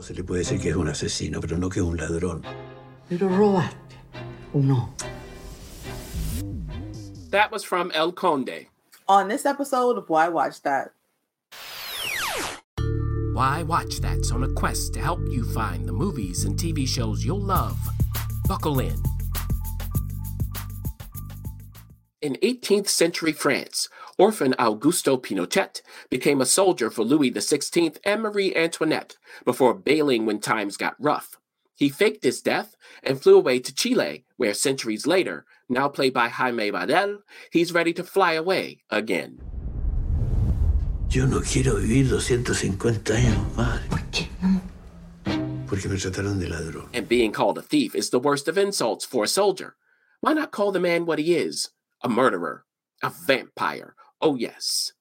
Se le puede decir que es un asesino, pero no que es un ladrón. Pero robaste, ¿o no? That was from El Conde. On this episode of Why Watch That. Why Watch That's on a quest to help you find the movies and TV shows you'll love. Buckle in. In 18th century France, orphan Augusto Pinochet became a soldier for Louis XVI and Marie Antoinette before bailing when times got rough. He faked his death and flew away to Chile, where centuries later, now played by Jaime Vadell, he's ready to fly away again. Yo no quiero vivir 250 años más. ¿Por qué no? Porque me trataron de ladrón. And being called a thief is the worst of insults for a soldier. Why not call the man what he is? A murderer, a vampire, oh yes.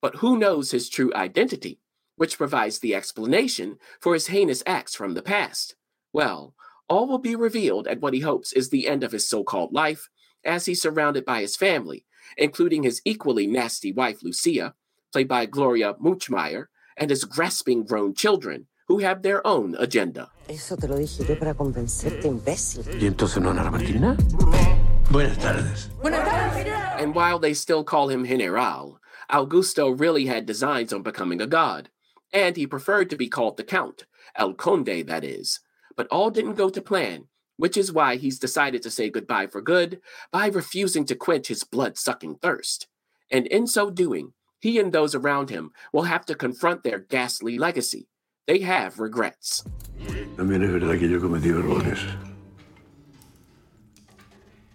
But who knows his true identity, which provides the explanation for his heinous acts from the past? Well, all will be revealed at what he hopes is the end of his so called life, as he's surrounded by his family, including his equally nasty wife Lucia, played by Gloria Münchmeyer, and his grasping grown children, who have their own agenda. Eso te lo dije yo para convencerte, imbécil. ¿Y entonces no Ana Martina? Buenas tardes. And while they still call him General, Augusto really had designs on becoming a god, and he preferred to be called the Count, El Conde, that is. But all didn't go to plan, which is why he's decided to say goodbye for good by refusing to quench his blood sucking thirst. And in so doing, he and those around him will have to confront their ghastly legacy. They have regrets. También es verdad que yo cometí errores.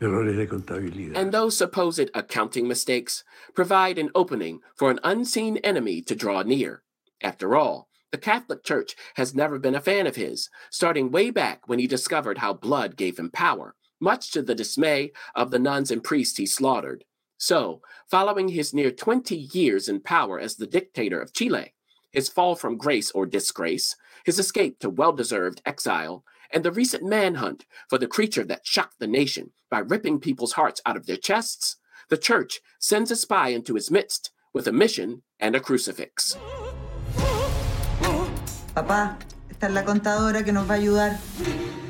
Errores de contabilidad. And those supposed accounting mistakes provide an opening for an unseen enemy to draw near. After all, the Catholic Church has never been a fan of his, starting way back when he discovered how blood gave him power, much to the dismay of the nuns and priests he slaughtered. So, following his near 20 years in power as the dictator of Chile, his fall from grace or disgrace, his escape to well deserved exile, and the recent manhunt for the creature that shocked the nation by ripping people's hearts out of their chests, the church sends a spy into its midst with a mission and a crucifix. Papá, esta es la contadora que nos va a ayudar.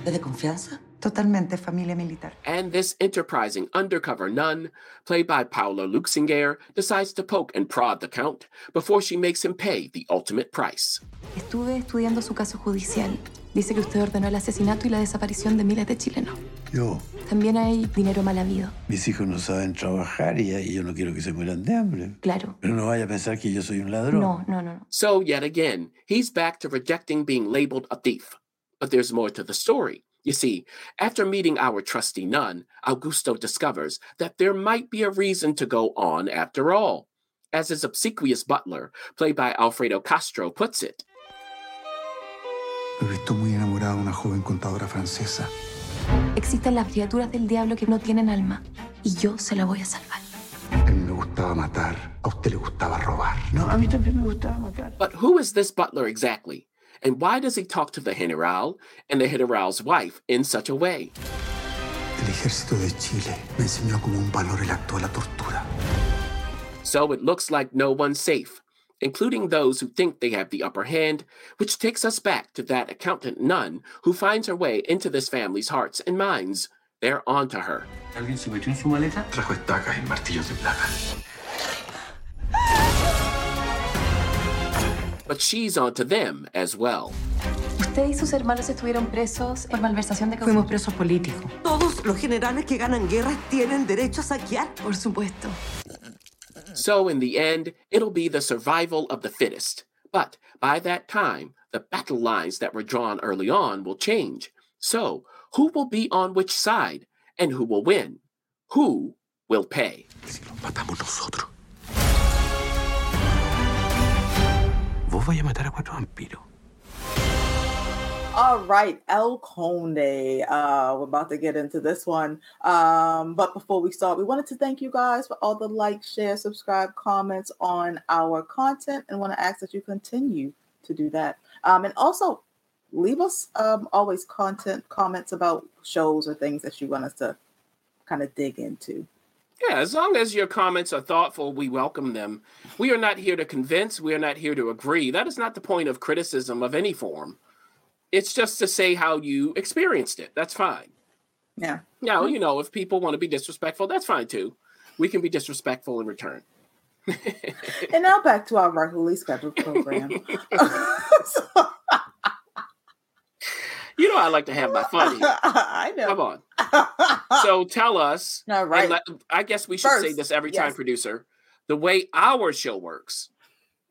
¿Es de confianza? Totalmente familia militar. And this enterprising undercover nun, played by Paula Luchsinger, decides to poke and prod the Count before she makes him pay the ultimate price. Estuve estudiando su caso judicial. Dice que usted ordenó el asesinato y la desaparición de miles de chilenos. Yo, También hay dinero mal habido. mis hijos no saben trabajar y, y yo no quiero que se mueran de hambre. Claro. Pero no vaya a pensar que yo soy un ladrón. No, no, no. no. So, yet again, he's back to rejecting being labeled a thief. But there's more to the story. You see, after meeting our trusty nun, Augusto discovers that there might be a reason to go on after all. As his obsequious butler, played by Alfredo Castro, puts it, Lo he visto muy enamorado de una joven contadora francesa. Existen las criaturas del diablo que no tienen alma. Y yo se la voy a salvar. A mí me gustaba matar, a usted le gustaba robar. No, a mí también me gustaba matar. But who is this butler exactly? And why does he talk to the general and the general's wife in such a way? El ejército de Chile me enseñó como un valor el acto de la tortura. So it looks like no one's safe, including those who think they have the upper hand, which takes us back to that accountant nun who finds her way into this family's hearts and minds. They're onto her. ¿Alguien se metió en su maleta? Trajo estacas y martillos de plata. But she's onto them as well. Usted y sus hermanos estuvieron presos por malversación de Fuimos presos políticos. Todos los generales que ganan guerras tienen derecho a saquear. Por supuesto. So, in the end, it'll be the survival of the fittest. But by that time, the battle lines that were drawn early on will change. So, who will be on which side? And who will win? Who will pay? Si los matamos nosotros. Vais a matar a cuatro vampiros. All right, El Conde. Uh, we're about to get into this one. Um, but before we start, we wanted to thank you guys for all the like, share, subscribe, comments on our content, and want to ask that you continue to do that. Um, and also leave us um, always content comments about shows or things that you want us to kind of dig into. Yeah, as long as your comments are thoughtful, we welcome them. We are not here to convince, we are not here to agree. That is not the point of criticism of any form. It's just to say how you experienced it. That's fine. Yeah. Now, you know, if people want to be disrespectful, that's fine too. We can be disrespectful in return. And now back to our regularly scheduled program. So- You know, I like to have my fun here. I know. Come on. So tell us. All right. let- I guess we should say this every time, producer. The way our show works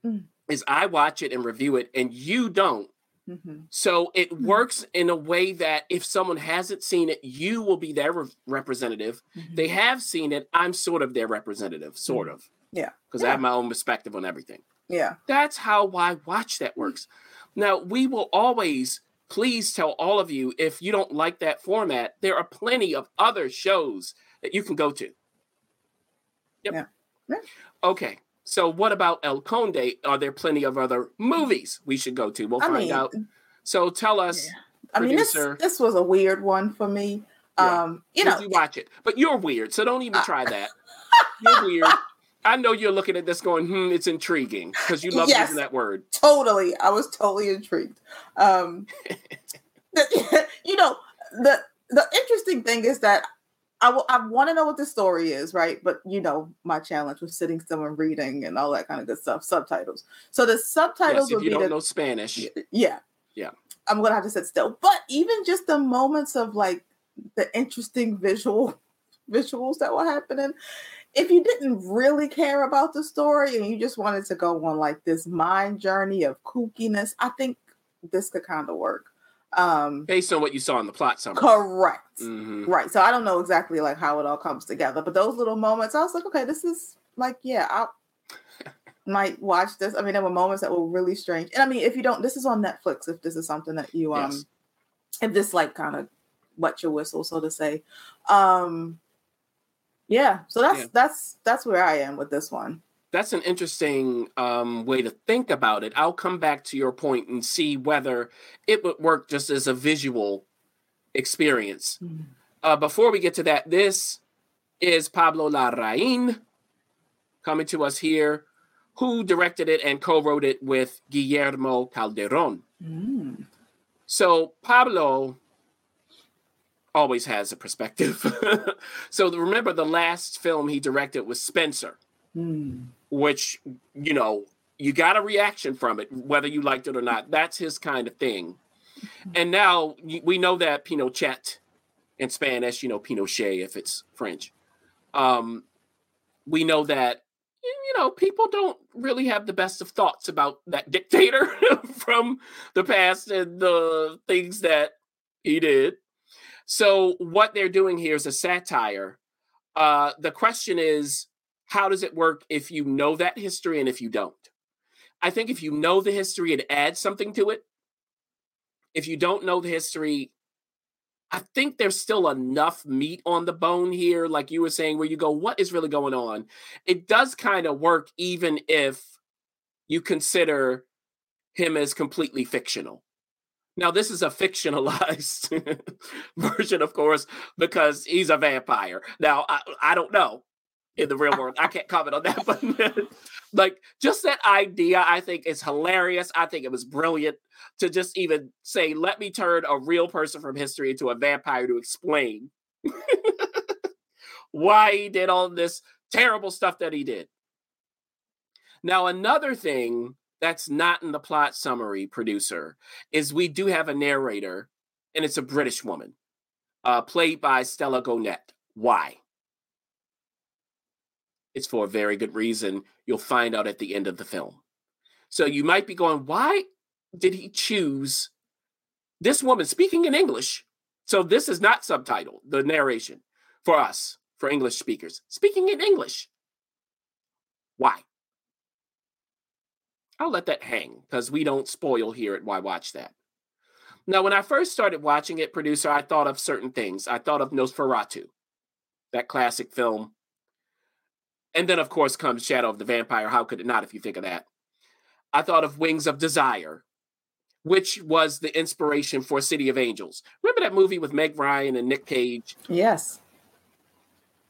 Mm. is I watch it and review it, and you don't. Mhm. So it Mm-hmm. works in a way that if someone hasn't seen it, you will be their re- representative. Mhm. They have seen it. I'm sort of their representative, sort of. Mm-hmm. Yeah. Because I have my own perspective on everything. Yeah. That's how why watch that works. Now, we will always please tell all of you if you don't like that format, there are plenty of other shows that you can go to. Yep. Yeah. Yeah. Okay. So, what about El Conde? Are there plenty of other movies we should go to? We'll I find mean, out. So, tell us. Yeah. I mean, this Producer. this was a weird one for me. Yeah. Um, you know, you watch it, but you're weird, so don't even try that. You're weird. I know you're looking at this going, hmm, it's intriguing because you love Yes. using that word. totally. I was totally intrigued. Um, the- you know, the the interesting thing is that I want to know what the story is, right? But you know, my challenge was sitting still and reading and all that kind of good stuff, subtitles. So the subtitles Yes, if you be don't the know Spanish, yeah, Yeah. I'm gonna have to sit still. But even just the moments of like the interesting visual visuals that were happening, if you didn't really care about the story and you just wanted to go on like this mind journey of kookiness, I think this could kind of work. Um, based on what you saw in the plot summary. correct. Mhm. Right. So I don't know exactly like how it all comes together, but those little moments, I was like, okay, this is like, yeah, I might watch this. I mean, there were moments that were really strange. And I mean, if you don't, this is on Netflix. If this is something that you um, Yes. if this like kind of wet your whistle, so to say, um, yeah. So that's Yeah. that's that's where I am with this one. That's an interesting um, way to think about it. I'll come back to your point and see whether it would work just as a visual experience. Uh, before we get to that, this is Pablo Larraín coming to us here, who directed it and co-wrote it with Guillermo Calderon. Mm. So Pablo always has a perspective. so remember the last film he directed was Spencer, Mm. which you know you got a reaction from it, whether you liked it or not. That's his kind of thing. And now we know that Pinochet in Spanish, you know Pinochet if it's French. Um, we know that you know people don't really have the best of thoughts about that dictator from the past and the things that he did. So what they're doing here is a satire. Uh, the question is, how does it work if you know that history and if you don't? I think if you know the history, it adds something to it. If you don't know the history, I think there's still enough meat on the bone here, like you were saying, where you go, what is really going on? It does kind of work, even if you consider him as completely fictional. Now, this is a fictionalized version, of course, because he's a vampire. Now, I, I don't know in the real world. I can't comment on that, but like just that idea, I think is hilarious. I think it was brilliant to just even say, let me turn a real person from history into a vampire to explain why he did all this terrible stuff that he did. Now, another thing that's not in the plot summary, producer, is we do have a narrator, and it's a British woman, uh, played by Stella Gonet. Why? It's for a very good reason. You'll find out at the end of the film. So you might be going, why did he choose this woman speaking in English? So this is not subtitled, the narration for us, for English speakers, speaking in English. Why? I'll let that hang because we don't spoil here at Why Watch That. Now, when I first started watching it, producer, I thought of certain things. I thought of Nosferatu, that classic film. And then, of course, comes Shadow of the Vampire. How could it not if you think of that? I thought of Wings of Desire, which was the inspiration for City of Angels. Remember that movie with Meg Ryan and Nick Cage? Yes.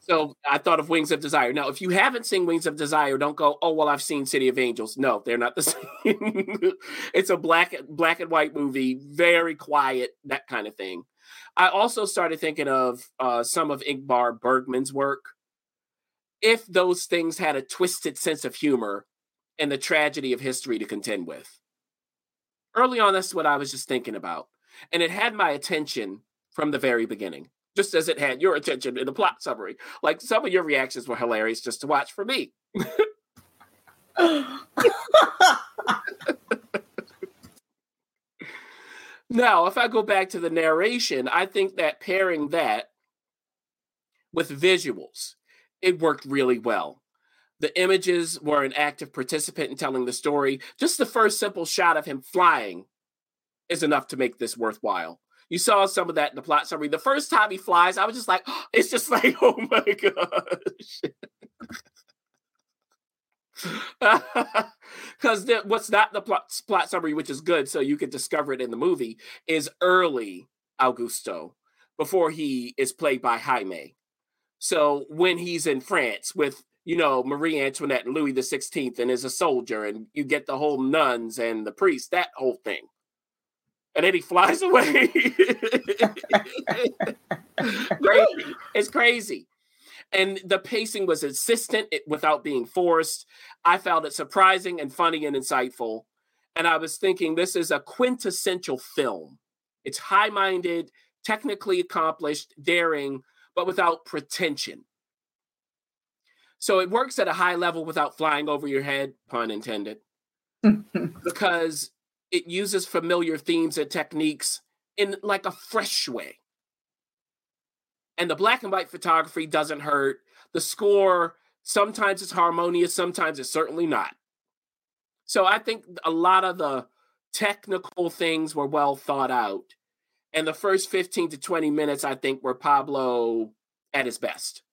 So I thought of Wings of Desire. Now, if you haven't seen Wings of Desire, don't go, oh well, I've seen City of Angels. No, they're not the same. it's a black black and white movie, very quiet, that kind of thing. I also started thinking of uh, some of Ingmar Bergman's work. If those things had a twisted sense of humor and the tragedy of history to contend with. Early on, that's what I was just thinking about. And it had my attention from the very beginning just as it had your attention in the plot summary. Like some of your reactions were hilarious just to watch for me. now, if I go back to the narration, I think that pairing that with visuals, it worked really well. The images were an active participant in telling the story. Just the first simple shot of him flying is enough to make this worthwhile. You saw some of that in the plot summary. The first time he flies, I was just like, oh, it's just like, oh my gosh. Because what's not the plot, plot summary, which is good, so you can discover it in the movie, is early Augusto before he is played by Jaime. So when he's in France with you know Marie Antoinette and Louis the Sixteenth, and is a soldier, and you get the whole nuns and the priests, that whole thing and then he flies away. crazy. It's crazy. And the pacing was consistent without being forced. I found it surprising and funny and insightful. And I was thinking, this is a quintessential film. It's high minded, technically accomplished, daring, but without pretension. So it works at a high level without flying over your head, pun intended, because it uses familiar themes and techniques in like a fresh way. And the black and white photography doesn't hurt. The score, sometimes it's harmonious, sometimes it's certainly not. So I think a lot of the technical things were well thought out. And the first 15 to 20 minutes, I think, were Pablo at his best.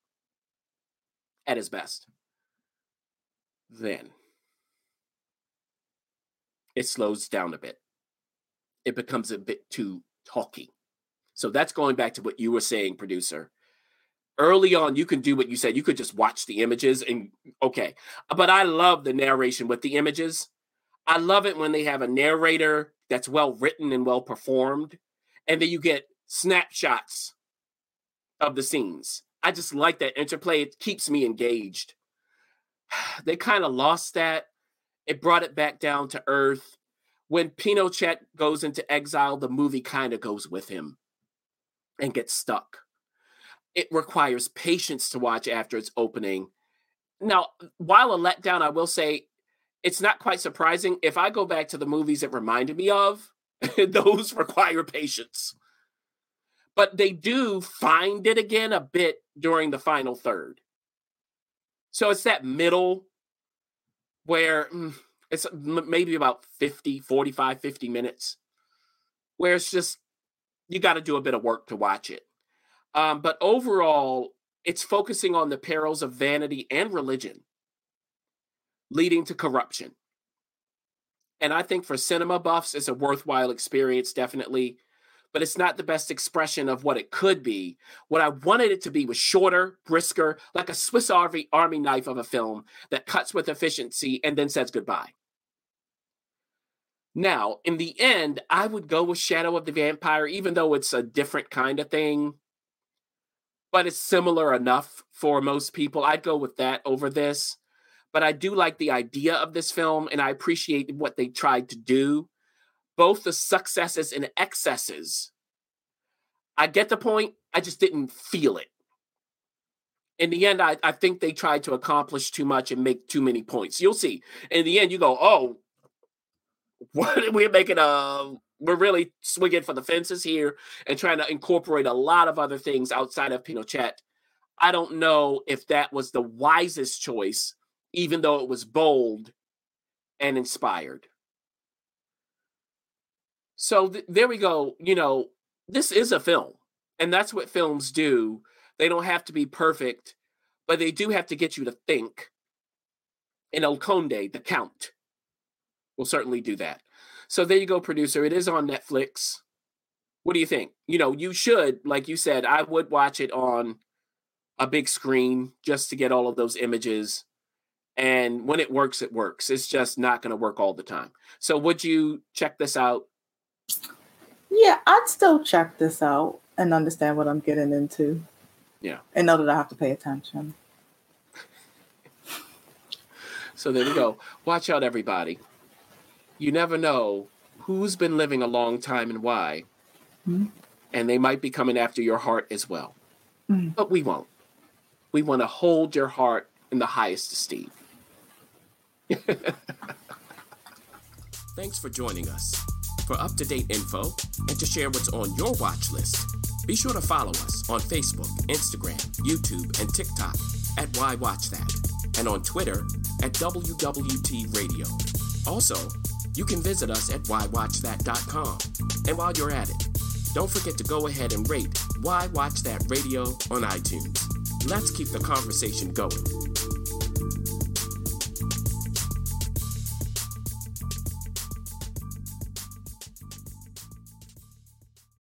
At his best. Then it slows down a bit. It becomes a bit too talky. So that's going back to what you were saying, producer. Early on, you can do what you said. You could just watch the images and okay. But I love the narration with the images. I love it when they have a narrator that's well written and well performed, and then you get snapshots of the scenes. I just like that interplay. It keeps me engaged. They kind of lost that it brought it back down to earth. When Pinochet goes into exile, the movie kind of goes with him and gets stuck. It requires patience to watch after its opening. Now, while a letdown, I will say it's not quite surprising. If I go back to the movies it reminded me of, those require patience. But they do find it again a bit during the final third. So it's that middle where mm, it's maybe about 50, 45, 50 minutes, where it's just, you got to do a bit of work to watch it. Um, but overall, it's focusing on the perils of vanity and religion leading to corruption. And I think for cinema buffs, it's a worthwhile experience, definitely but it's not the best expression of what it could be. What I wanted it to be was shorter, brisker, like a Swiss Army, Army knife of a film that cuts with efficiency and then says goodbye. Now, in the end, I would go with Shadow of the Vampire, even though it's a different kind of thing, but it's similar enough for most people. I'd go with that over this. But I do like the idea of this film, and I appreciate what they tried to do both the successes and excesses. I get the point. I just didn't feel it. In the end, I, I think they tried to accomplish too much and make too many points. You'll see. In the end, you go, oh, what we're making a we're really swinging for the fences here and trying to incorporate a lot of other things outside of Pinochet. I don't know if that was the wisest choice, even though it was bold and inspired. So th- there we go. You know, this is a film, and that's what films do. They don't have to be perfect, but they do have to get you to think. And El Conde, the Count, will certainly do that. So there you go, producer. It is on Netflix. What do you think? You know, you should, like you said, I would watch it on a big screen just to get all of those images. And when it works, it works. It's just not going to work all the time. So, would you check this out? Yeah, I'd still check this out and understand what I'm getting into. Yeah. And know that I have to pay attention. So there we go. Watch out, everybody. You never know who's been living a long time and why. Mhm. And they might be coming after your heart as well. Mhm. But we won't. We want to hold your heart in the highest esteem. Thanks for joining us. For up to date info and to share what's on your watch list, be sure to follow us on Facebook, Instagram, YouTube, and TikTok at Why Watch That, and on Twitter at WWT Radio. Also, you can visit us at whywatchthat.com. And while you're at it, don't forget to go ahead and rate Why Watch That Radio on iTunes. Let's keep the conversation going.